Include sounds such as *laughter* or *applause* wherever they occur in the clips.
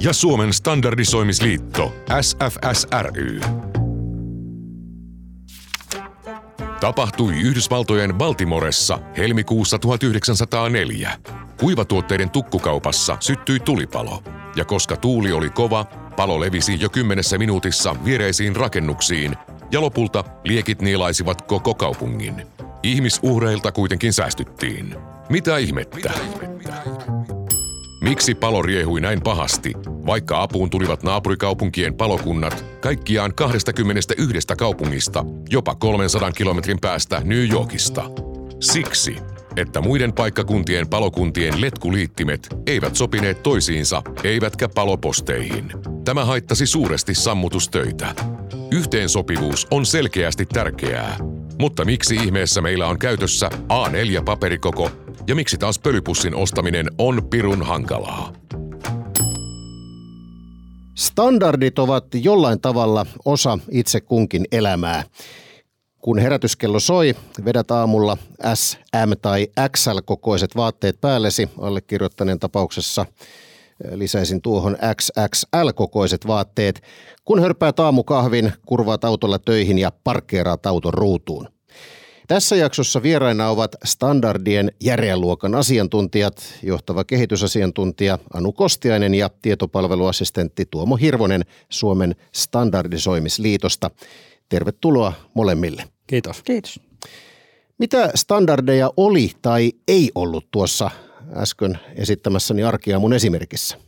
ja Suomen standardisoimisliitto SFSRY. Tapahtui Yhdysvaltojen Baltimoressa helmikuussa 1904. Kuivatuotteiden tukkukaupassa syttyi tulipalo. Ja koska tuuli oli kova, palo levisi jo kymmenessä minuutissa viereisiin rakennuksiin ja lopulta liekit nielaisivat koko kaupungin. Ihmisuhreilta kuitenkin säästyttiin. Mitä ihmettä? Mitä ihmettä? Miksi palo riehui näin pahasti, vaikka apuun tulivat naapurikaupunkien palokunnat kaikkiaan 21 kaupungista, jopa 300 kilometrin päästä New Yorkista? Siksi, että muiden paikkakuntien palokuntien letkuliittimet eivät sopineet toisiinsa, eivätkä paloposteihin. Tämä haittasi suuresti sammutustöitä. Yhteensopivuus on selkeästi tärkeää. Mutta miksi ihmeessä meillä on käytössä A4-paperikoko ja miksi taas pölypussin ostaminen on pirun hankalaa? Standardit ovat jollain tavalla osa itse kunkin elämää. Kun herätyskello soi, vedät aamulla S, M tai XL-kokoiset vaatteet päällesi, allekirjoittaneen tapauksessa lisäisin tuohon XXL-kokoiset vaatteet, kun hörpäät aamukahvin, kurvaat autolla töihin ja parkkeeraat auton ruutuun. Tässä jaksossa vieraina ovat standardien järjeluokan asiantuntijat, johtava kehitysasiantuntija Anu Kostiainen ja tietopalveluassistentti Tuomo Hirvonen Suomen standardisoimisliitosta. Tervetuloa molemmille. Kiitos. Kiitos. Mitä standardeja oli tai ei ollut tuossa äsken esittämässäni mun esimerkissä?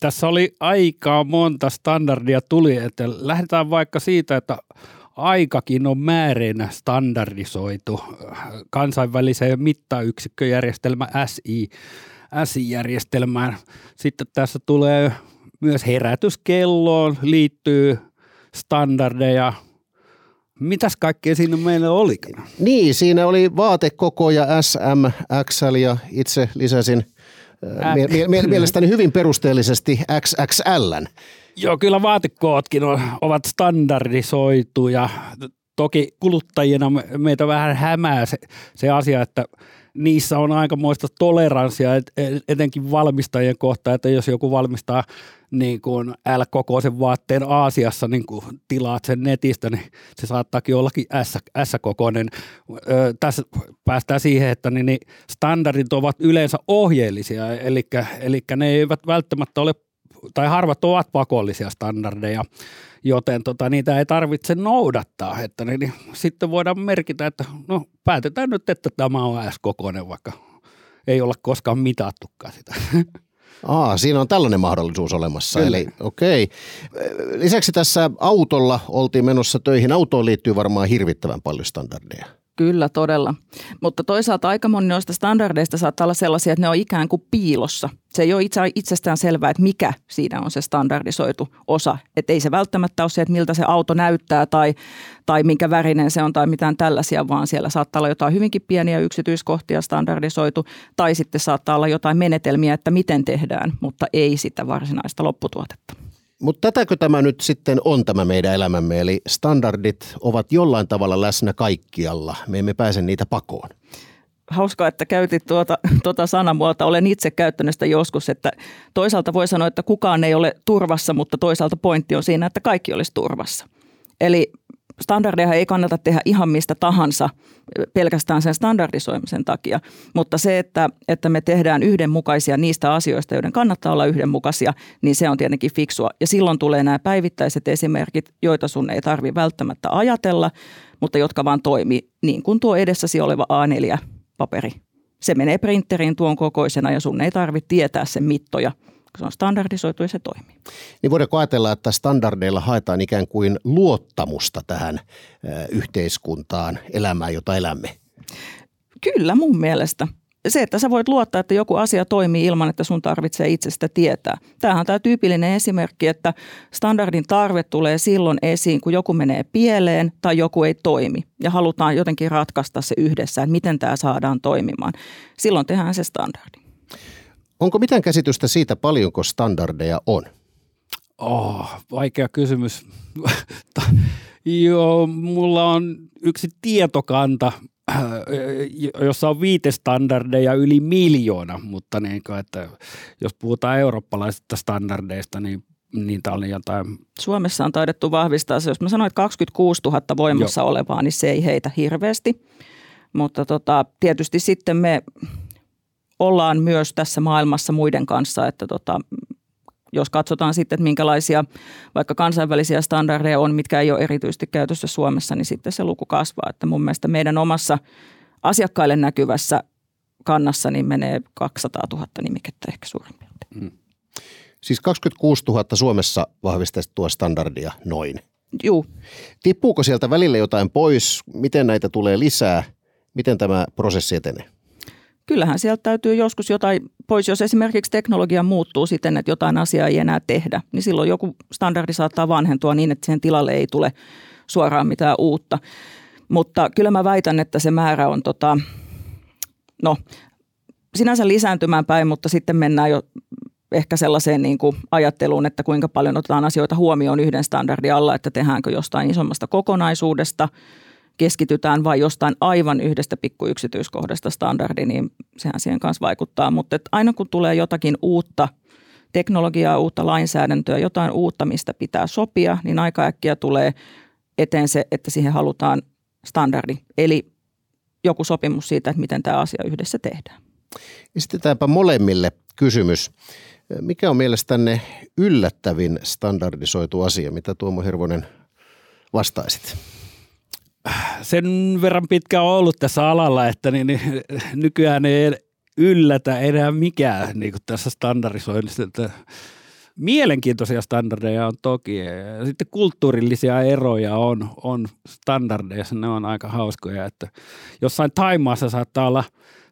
Tässä oli aika monta standardia tuli, että lähdetään vaikka siitä, että aikakin on määreenä standardisoitu kansainväliseen mittayksikköjärjestelmä SI, SI-järjestelmään. Sitten tässä tulee myös herätyskelloon liittyy standardeja. Mitäs kaikkea siinä meillä oli? Niin, siinä oli vaatekoko ja SM, XL ja itse lisäsin mie- mie- mielestäni hyvin perusteellisesti XXLn. Joo, kyllä vaatekootkin ovat standardisoituja. Toki kuluttajina meitä vähän hämää se, se asia, että niissä on aikamoista toleranssia, etenkin valmistajien kohta, että jos joku valmistaa niin kuin L-kokoisen vaatteen Aasiassa, niin kuin tilaat sen netistä, niin se saattaakin ollakin S-kokoinen. Ö, tässä päästään siihen, että niin, niin standardit ovat yleensä ohjeellisia, eli, eli ne eivät välttämättä ole tai harvat ovat pakollisia standardeja, joten tota, niitä ei tarvitse noudattaa. Että niin, niin, sitten voidaan merkitä, että no päätetään nyt, että tämä on S-kokoinen, vaikka ei olla koskaan mitattukaan sitä. Aa, siinä on tällainen mahdollisuus olemassa. Kyllä. Eli okei. Okay. Lisäksi tässä autolla oltiin menossa töihin. Autoon liittyy varmaan hirvittävän paljon standardeja. Kyllä, todella. Mutta toisaalta aika moni noista standardeista saattaa olla sellaisia, että ne on ikään kuin piilossa. Se ei ole itse, itsestään selvää, että mikä siinä on se standardisoitu osa. Että ei se välttämättä ole se, että miltä se auto näyttää tai, tai minkä värinen se on tai mitään tällaisia, vaan siellä saattaa olla jotain hyvinkin pieniä yksityiskohtia standardisoitu. Tai sitten saattaa olla jotain menetelmiä, että miten tehdään, mutta ei sitä varsinaista lopputuotetta. Mutta tätäkö tämä nyt sitten on tämä meidän elämämme, eli standardit ovat jollain tavalla läsnä kaikkialla. Me emme pääse niitä pakoon. Hauskaa, että käytit tuota, tuota sanamuolta. Olen itse käyttänyt sitä joskus, että toisaalta voi sanoa, että kukaan ei ole turvassa, mutta toisaalta pointti on siinä, että kaikki olisi turvassa. Eli standardeja ei kannata tehdä ihan mistä tahansa pelkästään sen standardisoimisen takia, mutta se, että, että me tehdään yhdenmukaisia niistä asioista, joiden kannattaa olla yhdenmukaisia, niin se on tietenkin fiksua. Ja silloin tulee nämä päivittäiset esimerkit, joita sun ei tarvi välttämättä ajatella, mutta jotka vaan toimii niin kuin tuo edessäsi oleva A4-paperi. Se menee printeriin tuon kokoisena ja sun ei tarvitse tietää sen mittoja – se on standardisoitu ja se toimii. Niin voidaanko ajatella, että standardeilla haetaan ikään kuin luottamusta tähän yhteiskuntaan, elämään, jota elämme? Kyllä mun mielestä. se, että sä voit luottaa, että joku asia toimii ilman, että sun tarvitsee itsestä tietää. Tämähän on tämä tyypillinen esimerkki, että standardin tarve tulee silloin esiin, kun joku menee pieleen tai joku ei toimi. Ja halutaan jotenkin ratkaista se yhdessä, että miten tämä saadaan toimimaan. Silloin tehdään se standardi. Onko mitään käsitystä siitä, paljonko standardeja on? Oh, vaikea kysymys. *laughs* Joo, mulla on yksi tietokanta, äh, jossa on viitestandardeja yli miljoona, mutta niin kuin, että jos puhutaan eurooppalaisista standardeista, niin niitä oli jotain. Suomessa on taidettu vahvistaa se, jos mä sanoin, että 26 000 voimassa Joo. olevaa, niin se ei heitä hirveästi. Mutta tota, tietysti sitten me ollaan myös tässä maailmassa muiden kanssa, että tota, jos katsotaan sitten, että minkälaisia vaikka kansainvälisiä standardeja on, mitkä ei ole erityisesti käytössä Suomessa, niin sitten se luku kasvaa. Että mun mielestä meidän omassa asiakkaille näkyvässä kannassa niin menee 200 000 nimikettä ehkä suurin piirtein. Mm. Siis 26 000 Suomessa vahvistettua standardia noin. Juu. Tippuuko sieltä välillä jotain pois? Miten näitä tulee lisää? Miten tämä prosessi etenee? Kyllähän sieltä täytyy joskus jotain pois, jos esimerkiksi teknologia muuttuu siten, että jotain asiaa ei enää tehdä, niin silloin joku standardi saattaa vanhentua niin, että siihen tilalle ei tule suoraan mitään uutta. Mutta kyllä mä väitän, että se määrä on tota, no, sinänsä lisääntymään päin, mutta sitten mennään jo ehkä sellaiseen niin kuin ajatteluun, että kuinka paljon otetaan asioita huomioon yhden standardin alla, että tehdäänkö jostain isommasta kokonaisuudesta – keskitytään vain jostain aivan yhdestä pikkuyksityiskohdasta standardi, niin sehän siihen kanssa vaikuttaa. Mutta aina kun tulee jotakin uutta teknologiaa, uutta lainsäädäntöä, jotain uutta, mistä pitää sopia, niin aika äkkiä tulee eteen se, että siihen halutaan standardi. Eli joku sopimus siitä, että miten tämä asia yhdessä tehdään. Esitetäänpä molemmille kysymys. Mikä on mielestänne yllättävin standardisoitu asia, mitä Tuomo Hirvonen vastaisit? Sen verran pitkä on ollut tässä alalla, että niin, niin, nykyään ei yllätä enää mikään niin kuin tässä standardisoinnissa. Että mielenkiintoisia standardeja on toki. Sitten kulttuurillisia eroja on, on standardeissa, ne on aika hauskoja. Että jossain Taimaassa saattaa olla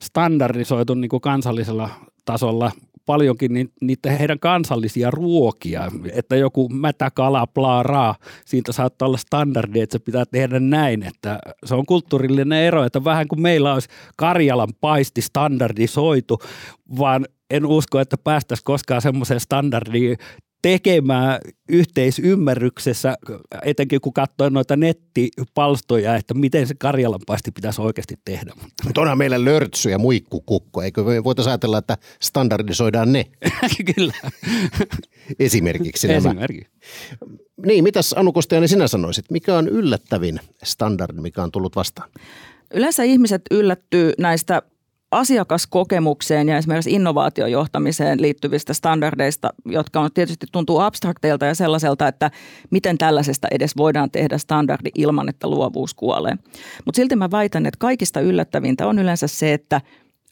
standardisoitu niin kuin kansallisella tasolla paljonkin niitä heidän kansallisia ruokia, että joku mätäkala, plaaraa, siitä saattaa olla standardi, että se pitää tehdä näin, että se on kulttuurillinen ero, että vähän kuin meillä olisi Karjalan paisti standardisoitu, vaan en usko, että päästäisiin koskaan semmoiseen standardiin tekemään yhteisymmärryksessä, etenkin kun katsoo noita nettipalstoja, että miten se karjalanpaisti pitäisi oikeasti tehdä. Mutta onhan meillä lörtsy ja muikkukukko, eikö me voitaisiin ajatella, että standardisoidaan ne? *laughs* Kyllä. Esimerkiksi nämä. Esimerkiksi. Niin, mitäs Anu Kostiainen sinä sanoisit? Mikä on yllättävin standardi, mikä on tullut vastaan? Yleensä ihmiset yllättyy näistä asiakaskokemukseen ja esimerkiksi innovaatiojohtamiseen liittyvistä standardeista, jotka on tietysti tuntuu abstrakteilta ja sellaiselta, että miten tällaisesta edes voidaan tehdä standardi ilman, että luovuus kuolee. Mutta silti mä väitän, että kaikista yllättävintä on yleensä se, että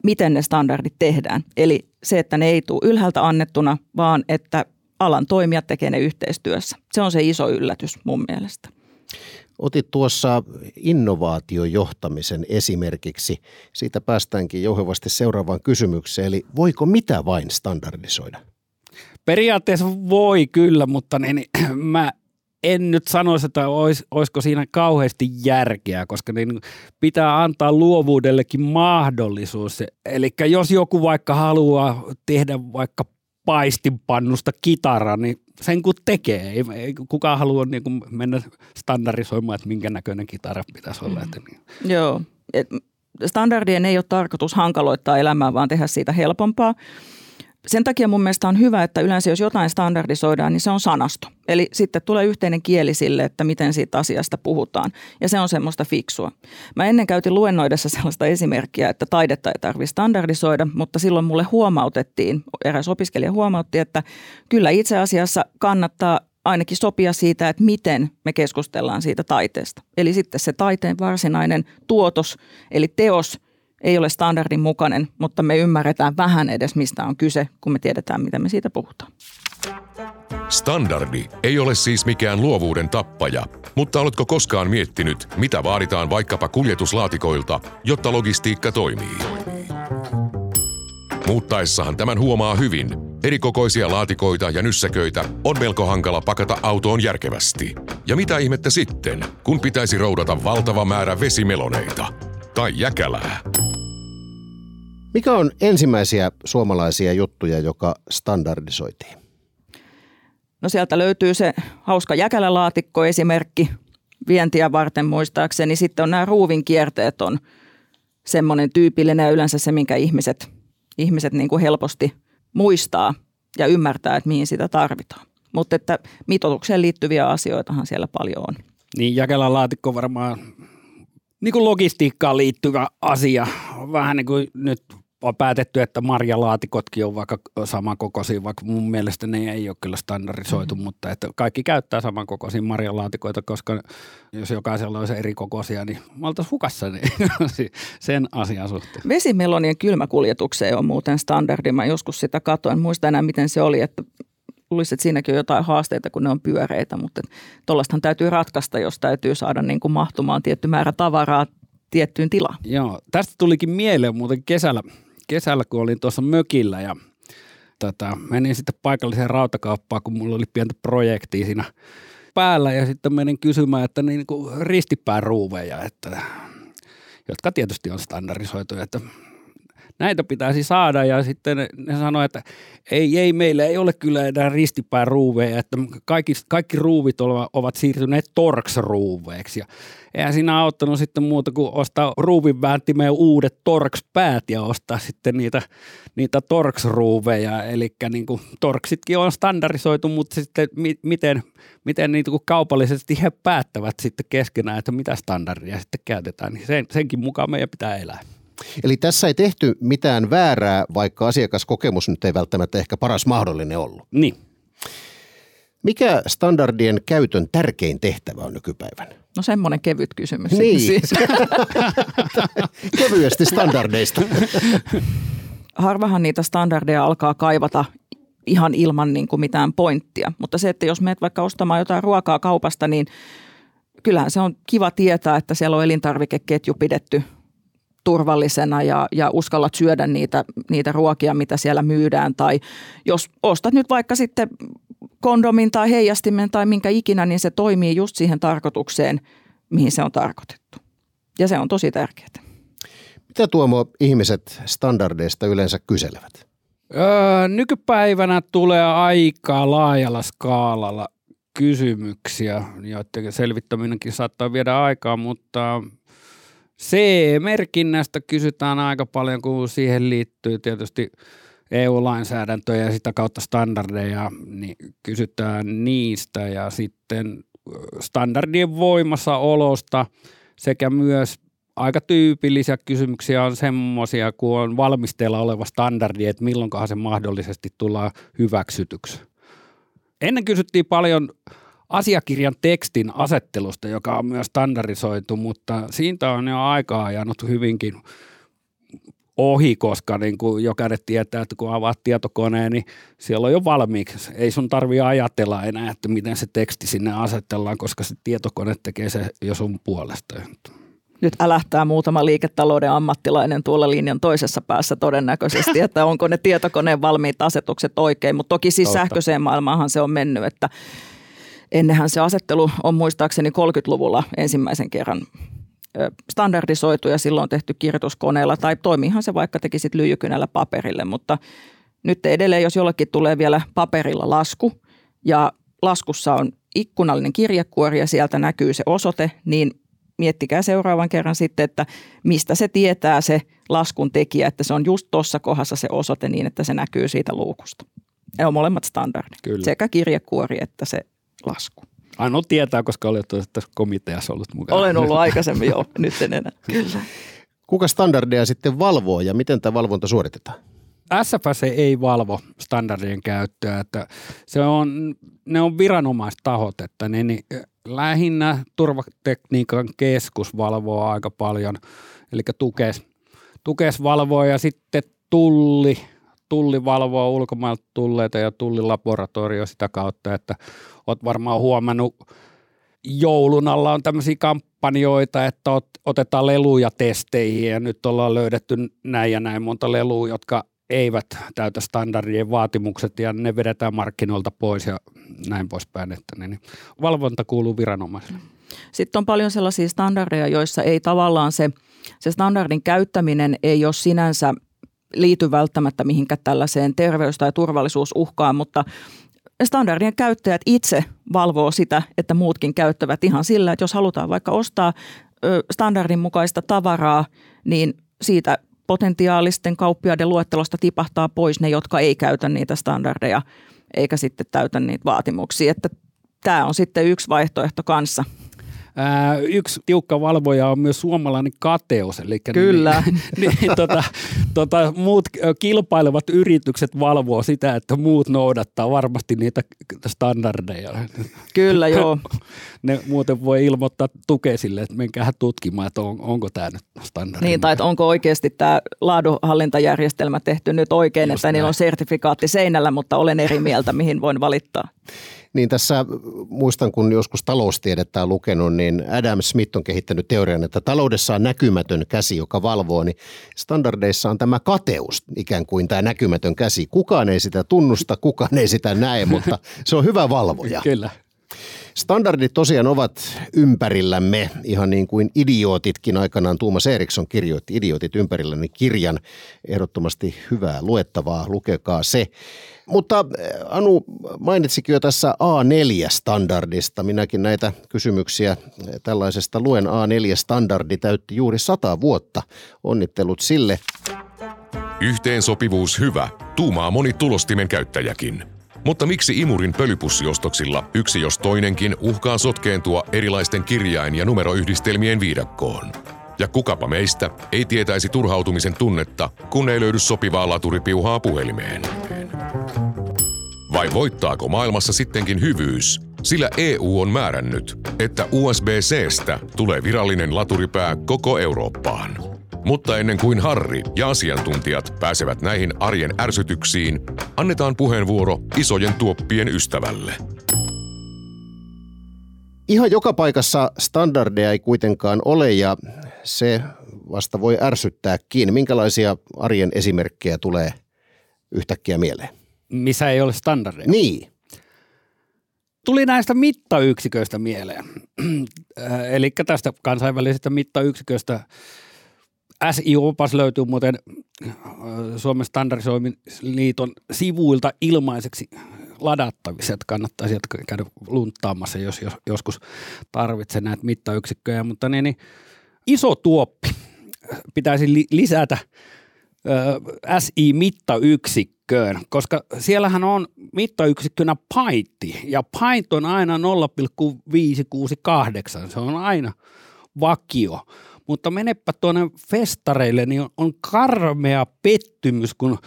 miten ne standardit tehdään. Eli se, että ne ei tule ylhäältä annettuna, vaan että alan toimijat tekee ne yhteistyössä. Se on se iso yllätys mun mielestä. Otit tuossa innovaatiojohtamisen esimerkiksi. Siitä päästäänkin jouhevasti seuraavaan kysymykseen, eli voiko mitä vain standardisoida? Periaatteessa voi kyllä, mutta niin, *clears throat* mä en nyt sanoisi, että olis, olisiko siinä kauheasti järkeä, koska niin pitää antaa luovuudellekin mahdollisuus. Eli jos joku vaikka haluaa tehdä vaikka paistinpannusta kitara, niin sen kun tekee. Ei, ei kukaan halua niin kuin mennä standardisoimaan, että minkä näköinen kitara pitäisi olla. Että niin. Joo. Et standardien ei ole tarkoitus hankaloittaa elämää, vaan tehdä siitä helpompaa sen takia mun mielestä on hyvä, että yleensä jos jotain standardisoidaan, niin se on sanasto. Eli sitten tulee yhteinen kieli sille, että miten siitä asiasta puhutaan. Ja se on semmoista fiksua. Mä ennen käytin luennoidessa sellaista esimerkkiä, että taidetta ei tarvitse standardisoida, mutta silloin mulle huomautettiin, eräs opiskelija huomautti, että kyllä itse asiassa kannattaa ainakin sopia siitä, että miten me keskustellaan siitä taiteesta. Eli sitten se taiteen varsinainen tuotos, eli teos – ei ole standardin mukainen, mutta me ymmärretään vähän edes, mistä on kyse, kun me tiedetään, mitä me siitä puhutaan. Standardi ei ole siis mikään luovuuden tappaja, mutta oletko koskaan miettinyt, mitä vaaditaan vaikkapa kuljetuslaatikoilta, jotta logistiikka toimii? Muuttaessahan tämän huomaa hyvin. Erikokoisia laatikoita ja nyssäköitä on melko hankala pakata autoon järkevästi. Ja mitä ihmettä sitten, kun pitäisi roudata valtava määrä vesimeloneita tai jäkälää? Mikä on ensimmäisiä suomalaisia juttuja, joka standardisoitiin? No sieltä löytyy se hauska jäkälälaatikko esimerkki vientiä varten muistaakseni. Sitten on nämä ruuvin kierteet on semmoinen tyypillinen ja yleensä se, minkä ihmiset, ihmiset niin kuin helposti muistaa ja ymmärtää, että mihin sitä tarvitaan. Mutta että mitoitukseen liittyviä asioitahan siellä paljon on. Niin Jakelan laatikko varmaan niin kuin logistiikkaan liittyvä asia. Vähän niin kuin nyt on päätetty, että marjalaatikotkin on vaikka samankokoisia, vaikka mun mielestä ne ei ole kyllä standardisoitu, mm-hmm. mutta että kaikki käyttää samankokoisia marjalaatikoita, koska jos jokaisella olisi eri kokoisia, niin me oltaisiin hukassa niin *laughs* sen asian suhteen. Vesimelonien kylmäkuljetukseen on muuten standardi. Mä joskus sitä katoin. Muista enää, miten se oli, että luulisin, että siinäkin on jotain haasteita, kun ne on pyöreitä, mutta tuollaistahan täytyy ratkaista, jos täytyy saada niin kuin mahtumaan tietty määrä tavaraa tiettyyn tilaan. Joo, tästä tulikin mieleen muuten kesällä – kesällä, kun olin tuossa mökillä ja tota, menin sitten paikalliseen rautakauppaan, kun mulla oli pientä projektia siinä päällä ja sitten menin kysymään, että niin kuin ristipääruuveja, että, jotka tietysti on standardisoituja, että näitä pitäisi saada ja sitten ne sanoi, että ei, ei, meillä ei ole kyllä enää ristipään ruuveja, että kaikki, kaikki ruuvit ovat siirtyneet Torx-ruuveiksi ja eihän siinä auttanut sitten muuta kuin ostaa ruuvin vääntimeen uudet Torx-päät ja ostaa sitten niitä, niitä Torx-ruuveja, eli niin kuin Torxitkin on standardisoitu, mutta sitten mi, miten, miten niin kuin kaupallisesti he päättävät sitten keskenään, että mitä standardia sitten käytetään, niin sen, senkin mukaan meidän pitää elää. Eli tässä ei tehty mitään väärää, vaikka asiakaskokemus nyt ei välttämättä ehkä paras mahdollinen ollut. Niin. Mikä standardien käytön tärkein tehtävä on nykypäivänä? No semmoinen kevyt kysymys. Niin. Siis. *laughs* Kevyesti standardeista. *laughs* Harvahan niitä standardeja alkaa kaivata ihan ilman niin kuin mitään pointtia. Mutta se, että jos menet vaikka ostamaan jotain ruokaa kaupasta, niin kyllähän se on kiva tietää, että siellä on elintarvikeketju pidetty turvallisena ja, ja uskallat syödä niitä, niitä ruokia, mitä siellä myydään. Tai jos ostat nyt vaikka sitten kondomin tai heijastimen tai minkä ikinä, niin se toimii just siihen tarkoitukseen, mihin se on tarkoitettu. Ja se on tosi tärkeää. Mitä Tuomo ihmiset standardeista yleensä kyselevät? Öö, nykypäivänä tulee aika laajalla skaalalla kysymyksiä, joiden selvittäminenkin saattaa viedä aikaa, mutta C-merkinnästä kysytään aika paljon, kun siihen liittyy tietysti EU-lainsäädäntöjä ja sitä kautta standardeja, niin kysytään niistä ja sitten standardien voimassaolosta sekä myös aika tyypillisiä kysymyksiä on semmoisia, kun on valmisteilla oleva standardi, että milloinkohan se mahdollisesti tullaan hyväksytyksi. Ennen kysyttiin paljon asiakirjan tekstin asettelusta, joka on myös standardisoitu, mutta siitä on jo aikaa ajanut hyvinkin ohi, koska niin kuin jokainen tietää, että kun avaat tietokoneen, niin siellä on jo valmiiksi. Ei sun tarvitse ajatella enää, että miten se teksti sinne asetellaan, koska se tietokone tekee se jo sun puolesta. Nyt älähtää muutama liiketalouden ammattilainen tuolla linjan toisessa päässä todennäköisesti, *laughs* että onko ne tietokoneen valmiit asetukset oikein, mutta toki siis Totta. sähköiseen maailmaanhan se on mennyt, että ennenhän se asettelu on muistaakseni 30-luvulla ensimmäisen kerran standardisoitu ja silloin tehty kirjoituskoneella tai toimiihan se vaikka tekisit lyijykynällä paperille, mutta nyt edelleen, jos jollekin tulee vielä paperilla lasku ja laskussa on ikkunallinen kirjekuori ja sieltä näkyy se osoite, niin miettikää seuraavan kerran sitten, että mistä se tietää se laskun tekijä, että se on just tuossa kohdassa se osoite niin, että se näkyy siitä luukusta. Ne on molemmat standardit, Kyllä. sekä kirjekuori että se lasku. Ainoa tietää, koska olet tässä komiteassa ollut mukana. Olen ollut aikaisemmin jo, *laughs* nyt en enää. Kyllä. Kuka standardeja sitten valvoo ja miten tämä valvonta suoritetaan? SFS ei valvo standardien käyttöä, että se on, ne on viranomaistahot, että ne, niin lähinnä turvatekniikan keskus valvoo aika paljon, eli tukes, tukes valvoo ja sitten tulli, tulli valvoo ulkomailta tulleita ja tullilaboratorio sitä kautta, että oot varmaan huomannut, joulun alla on tämmöisiä kampanjoita, että otetaan leluja testeihin ja nyt ollaan löydetty näin ja näin monta lelua, jotka eivät täytä standardien vaatimukset ja ne vedetään markkinoilta pois ja näin poispäin. Että niin, valvonta kuuluu viranomaisille. Sitten on paljon sellaisia standardeja, joissa ei tavallaan se, se standardin käyttäminen ei ole sinänsä liity välttämättä mihinkään tällaiseen terveys- tai turvallisuusuhkaan, mutta standardien käyttäjät itse valvoo sitä, että muutkin käyttävät ihan sillä, että jos halutaan vaikka ostaa standardin mukaista tavaraa, niin siitä potentiaalisten kauppiaiden luettelosta tipahtaa pois ne, jotka ei käytä niitä standardeja eikä sitten täytä niitä vaatimuksia. Että tämä on sitten yksi vaihtoehto kanssa – Ää, yksi tiukka valvoja on myös suomalainen kateus. Eli Kyllä. Niin, *laughs* niin, tota, tota, muut kilpailevat yritykset valvoo sitä, että muut noudattaa varmasti niitä standardeja. Kyllä, joo. *laughs* ne muuten voi ilmoittaa tukesille, että menkää tutkimaan, että on, onko tämä nyt standardi. Niin, tai että onko oikeasti tämä laadunhallintajärjestelmä tehty nyt oikein, Just että näin. niillä on sertifikaatti seinällä, mutta olen eri mieltä, mihin voin valittaa. Niin tässä muistan, kun joskus taloustiedettä on lukenut, niin Adam Smith on kehittänyt teorian, että taloudessa on näkymätön käsi, joka valvoo, niin standardeissa on tämä kateus, ikään kuin tämä näkymätön käsi. Kukaan ei sitä tunnusta, kukaan ei sitä näe, mutta se on hyvä valvoja. *laughs* Kyllä. Standardit tosiaan ovat ympärillämme, ihan niin kuin idiootitkin aikanaan Tuomas Eriksson kirjoitti Idiotit ympärilläni kirjan. Ehdottomasti hyvää luettavaa, lukekaa se. Mutta eh, Anu mainitsikin jo tässä A4-standardista. Minäkin näitä kysymyksiä eh, tällaisesta luen. A4-standardi täytti juuri sata vuotta. Onnittelut sille. Yhteensopivuus hyvä, tuumaa moni tulostimen käyttäjäkin. Mutta miksi imurin pölypussiostoksilla yksi jos toinenkin uhkaa sotkeentua erilaisten kirjain- ja numeroyhdistelmien viidakkoon? Ja kukapa meistä ei tietäisi turhautumisen tunnetta, kun ei löydy sopivaa laturipiuhaa puhelimeen. Vai voittaako maailmassa sittenkin hyvyys? Sillä EU on määrännyt, että USB-Cstä tulee virallinen laturipää koko Eurooppaan. Mutta ennen kuin Harri ja asiantuntijat pääsevät näihin arjen ärsytyksiin, annetaan puheenvuoro isojen tuoppien ystävälle. Ihan joka paikassa standardeja ei kuitenkaan ole ja se vasta voi ärsyttääkin. Minkälaisia arjen esimerkkejä tulee yhtäkkiä mieleen? Missä ei ole standardeja? Niin. Tuli näistä mittayksiköistä mieleen. *clears throat* Eli tästä kansainvälisestä mittayksiköstä SI-opas löytyy muuten äh, Suomen standardisoimiliiton sivuilta ilmaiseksi ladattavissa, että kannattaa sieltä käydä lunttaamassa, jos, jos joskus tarvitsee näitä mittayksikköjä, mutta niin, niin iso tuoppi. Pitäisi li, lisätä äh, SI-mittayksikköön, koska siellähän on mittayksikkönä paitti, ja pint on aina 0,568, se on aina vakio. Mutta menepä tuonne festareille, niin on, on karmea pettymys, kun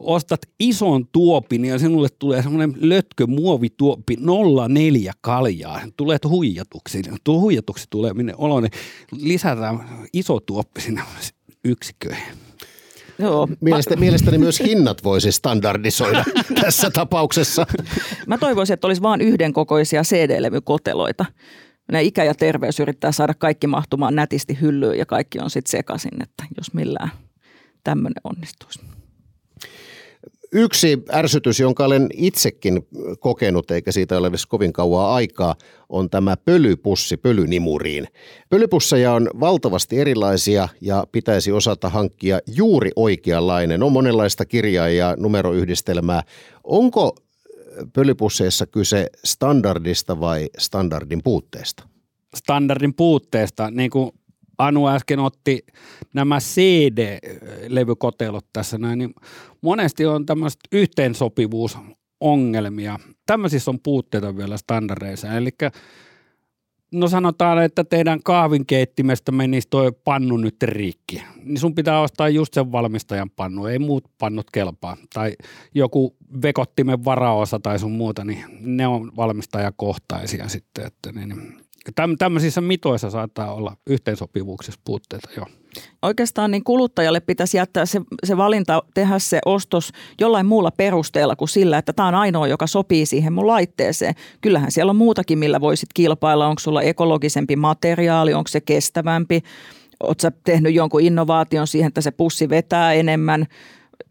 ostat ison tuopin ja sinulle tulee semmoinen lötkö muovituoppi 04 kaljaa. Tulee huijatuksi. Tuo huijatuksi tulee minne olo, niin lisätään iso tuoppi sinne yksikköihin. Joo. Mielestäni, mielestäni myös hinnat voisi standardisoida *laughs* tässä tapauksessa. Mä toivoisin, että olisi vain yhden kokoisia CD-levykoteloita ne ikä ja terveys yrittää saada kaikki mahtumaan nätisti hyllyyn ja kaikki on sitten sekaisin, että jos millään tämmöinen onnistuisi. Yksi ärsytys, jonka olen itsekin kokenut, eikä siitä ole edes kovin kauaa aikaa, on tämä pölypussi pölynimuriin. Pölypusseja on valtavasti erilaisia ja pitäisi osata hankkia juuri oikeanlainen. On monenlaista kirjaa ja numeroyhdistelmää. Onko pölypusseissa kyse standardista vai standardin puutteesta? Standardin puutteesta, niin kuin Anu äsken otti nämä CD-levykotelot tässä näin, niin monesti on tämmöistä yhteensopivuusongelmia. Tämmöisissä on puutteita vielä standardeissa. Eli no sanotaan, että teidän kahvinkeittimestä menisi tuo pannu nyt rikki, niin sun pitää ostaa just sen valmistajan pannu, ei muut pannut kelpaa. Tai joku vekottimen varaosa tai sun muuta, niin ne on valmistajakohtaisia sitten. Että niin, Täm, tämmöisissä mitoissa saattaa olla yhteensopivuuksissa puutteita, joo. Oikeastaan niin kuluttajalle pitäisi jättää se, se valinta, tehdä se ostos jollain muulla perusteella kuin sillä, että tämä on ainoa, joka sopii siihen mun laitteeseen. Kyllähän siellä on muutakin, millä voisit kilpailla. Onko sulla ekologisempi materiaali, onko se kestävämpi, oletko tehnyt jonkun innovaation siihen, että se pussi vetää enemmän,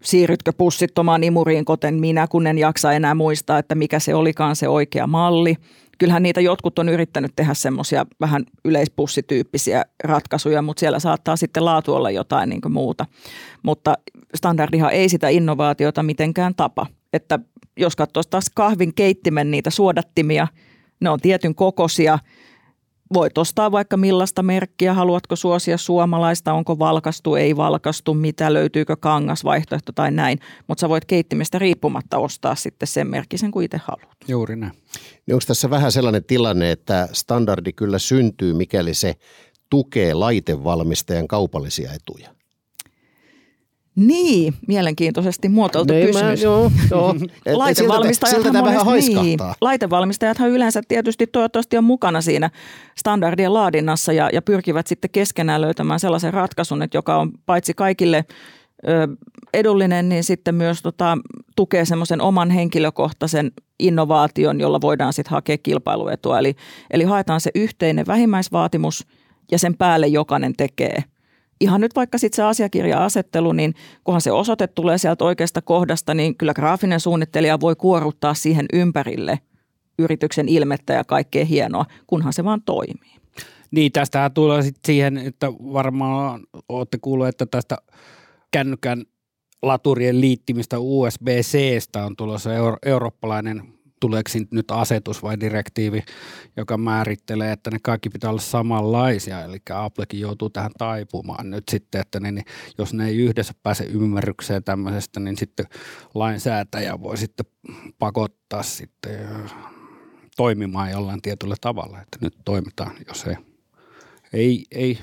siirrytkö pussittomaan imuriin, koten minä, kun en jaksa enää muistaa, että mikä se olikaan se oikea malli. Kyllähän niitä jotkut on yrittänyt tehdä semmoisia vähän yleispussityyppisiä ratkaisuja, mutta siellä saattaa sitten laatu olla jotain niin muuta. Mutta standardihan ei sitä innovaatiota mitenkään tapa. Että jos katsoisi taas kahvin keittimen niitä suodattimia, ne on tietyn kokoisia – voit ostaa vaikka millaista merkkiä, haluatko suosia suomalaista, onko valkastu, ei valkastu, mitä löytyykö kangasvaihtoehto tai näin. Mutta sä voit keittimestä riippumatta ostaa sitten sen merkkisen kuin itse haluat. Juuri näin. Niin onko tässä vähän sellainen tilanne, että standardi kyllä syntyy, mikäli se tukee laitevalmistajan kaupallisia etuja? Niin, mielenkiintoisesti muotoiltu Niin, kysymys. Mä, joo, joo. *laughs* Laitevalmistajathan, siltä, siltä monesti, vähän niin, laitevalmistajathan yleensä tietysti toivottavasti on mukana siinä standardien laadinnassa ja, ja pyrkivät sitten keskenään löytämään sellaisen ratkaisun, että joka on paitsi kaikille edullinen, niin sitten myös tota, tukee semmoisen oman henkilökohtaisen innovaation, jolla voidaan sitten hakea kilpailuetua. Eli, eli haetaan se yhteinen vähimmäisvaatimus ja sen päälle jokainen tekee – ihan nyt vaikka sitten se asiakirja-asettelu, niin kunhan se osoite tulee sieltä oikeasta kohdasta, niin kyllä graafinen suunnittelija voi kuoruttaa siihen ympärille yrityksen ilmettä ja kaikkea hienoa, kunhan se vaan toimii. Niin, tästähän tulee sitten siihen, että varmaan olette kuulleet, että tästä kännykän laturien liittymistä USB-Cstä on tulossa euro- eurooppalainen tuleeko nyt asetus vai direktiivi, joka määrittelee, että ne kaikki pitää olla samanlaisia, eli Applekin joutuu tähän taipumaan nyt sitten, että ne, niin jos ne ei yhdessä pääse ymmärrykseen tämmöisestä, niin sitten lainsäätäjä voi sitten pakottaa sitten toimimaan jollain tietyllä tavalla, että nyt toimitaan, jos ei, ei, ei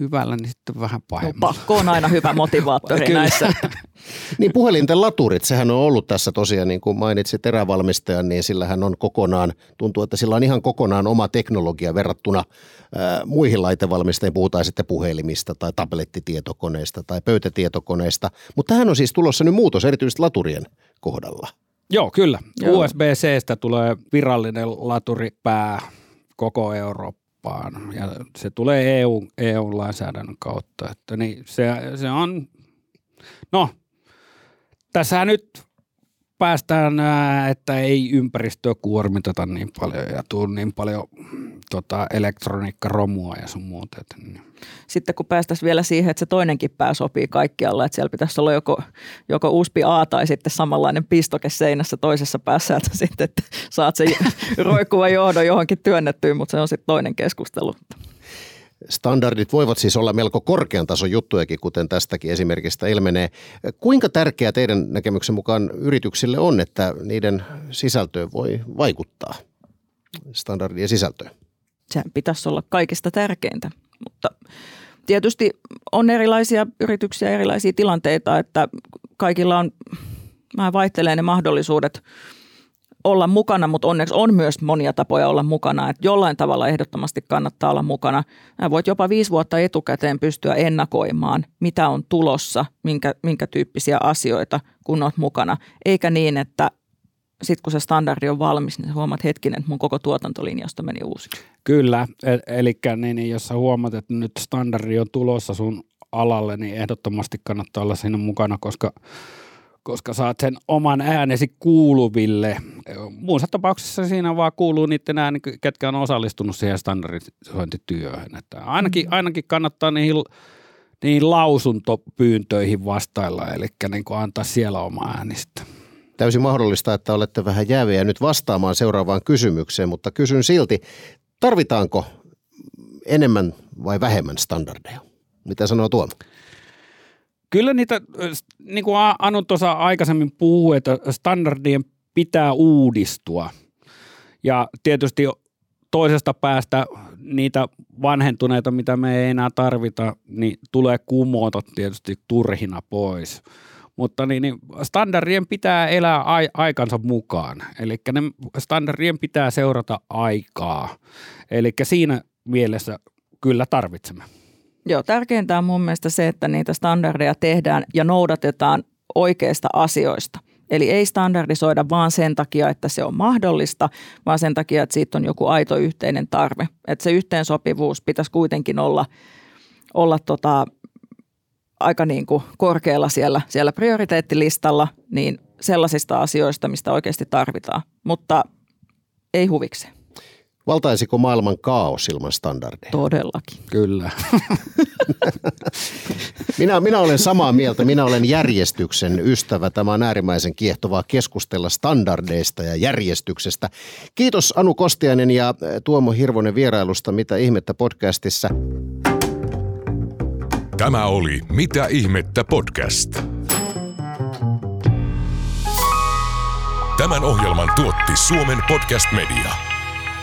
hyvällä, niin sitten vähän pahemmalla. No, pakko on aina hyvä motivaattori näissä. *laughs* niin puhelinten laturit, sehän on ollut tässä tosiaan, niin kuin mainitsit erävalmistajan, niin sillähän on kokonaan, tuntuu, että sillä on ihan kokonaan oma teknologia verrattuna ää, muihin laitevalmistajiin, puhutaan sitten puhelimista tai tablettitietokoneista tai pöytätietokoneista, mutta tähän on siis tulossa nyt muutos erityisesti laturien kohdalla. Joo, kyllä. USB-Cstä tulee virallinen laturipää koko Eurooppa Eurooppaan ja se tulee EU, EU-lainsäädännön kautta. Että niin se, se on, no tässä nyt päästään, että ei ympäristöä kuormiteta niin paljon ja tuu niin paljon tota, elektroniikkaromua ja sun muuta. Niin. Sitten kun päästäisiin vielä siihen, että se toinenkin pää sopii kaikkialla, että siellä pitäisi olla joko, joko USB-A tai sitten samanlainen pistoke seinässä toisessa päässä, että sitten että saat se *laughs* roikkuva johdon johonkin työnnettyyn, mutta se on sitten toinen keskustelu. Standardit voivat siis olla melko korkean tason juttujakin, kuten tästäkin esimerkistä ilmenee. Kuinka tärkeää teidän näkemyksen mukaan yrityksille on, että niiden sisältöön voi vaikuttaa? Standardien sisältöön. Sehän pitäisi olla kaikista tärkeintä, mutta tietysti on erilaisia yrityksiä, erilaisia tilanteita, että kaikilla on, vähän vaihtelee ne mahdollisuudet – olla mukana, mutta onneksi on myös monia tapoja olla mukana. Että jollain tavalla ehdottomasti kannattaa olla mukana. Mä voit jopa viisi vuotta etukäteen pystyä ennakoimaan, mitä on tulossa, minkä, minkä tyyppisiä asioita, kun olet mukana. Eikä niin, että sitten kun se standardi on valmis, niin huomaat hetkinen, että mun koko tuotantolinjasta meni uusi. Kyllä, e- eli niin, niin, jos sä huomaat, että nyt standardi on tulossa sun alalle, niin ehdottomasti kannattaa olla siinä mukana, koska koska saat sen oman äänesi kuuluville. Muussa tapauksessa siinä vaan kuuluu niiden ääni, ketkä on osallistunut siihen standardisointityöhön. Että ainakin, mm. ainakin kannattaa niihin, niihin lausuntopyyntöihin vastailla, eli niin kuin antaa siellä oma äänistä. Täysin mahdollista, että olette vähän jääviä nyt vastaamaan seuraavaan kysymykseen, mutta kysyn silti, tarvitaanko enemmän vai vähemmän standardeja? Mitä sanoo Tuomo? Kyllä niitä, niin kuin Anu tuossa aikaisemmin puhui, että standardien pitää uudistua. Ja tietysti toisesta päästä niitä vanhentuneita, mitä me ei enää tarvita, niin tulee kumota tietysti turhina pois. Mutta niin, niin standardien pitää elää ai, aikansa mukaan. Eli ne standardien pitää seurata aikaa. Eli siinä mielessä kyllä tarvitsemme. Joo, tärkeintä on mun mielestä se, että niitä standardeja tehdään ja noudatetaan oikeista asioista. Eli ei standardisoida vaan sen takia, että se on mahdollista, vaan sen takia, että siitä on joku aito yhteinen tarve. Että se yhteensopivuus pitäisi kuitenkin olla, olla tota aika niin kuin korkealla siellä, siellä prioriteettilistalla, niin sellaisista asioista, mistä oikeasti tarvitaan, mutta ei huvikseen. Valtaisiko maailman kaos ilman standardeja? Todellakin. Kyllä. *laughs* minä, minä olen samaa mieltä. Minä olen järjestyksen ystävä. Tämä on äärimmäisen kiehtovaa keskustella standardeista ja järjestyksestä. Kiitos Anu Kostiainen ja Tuomo Hirvonen vierailusta Mitä ihmettä podcastissa. Tämä oli Mitä ihmettä podcast. Tämän ohjelman tuotti Suomen Podcast Media.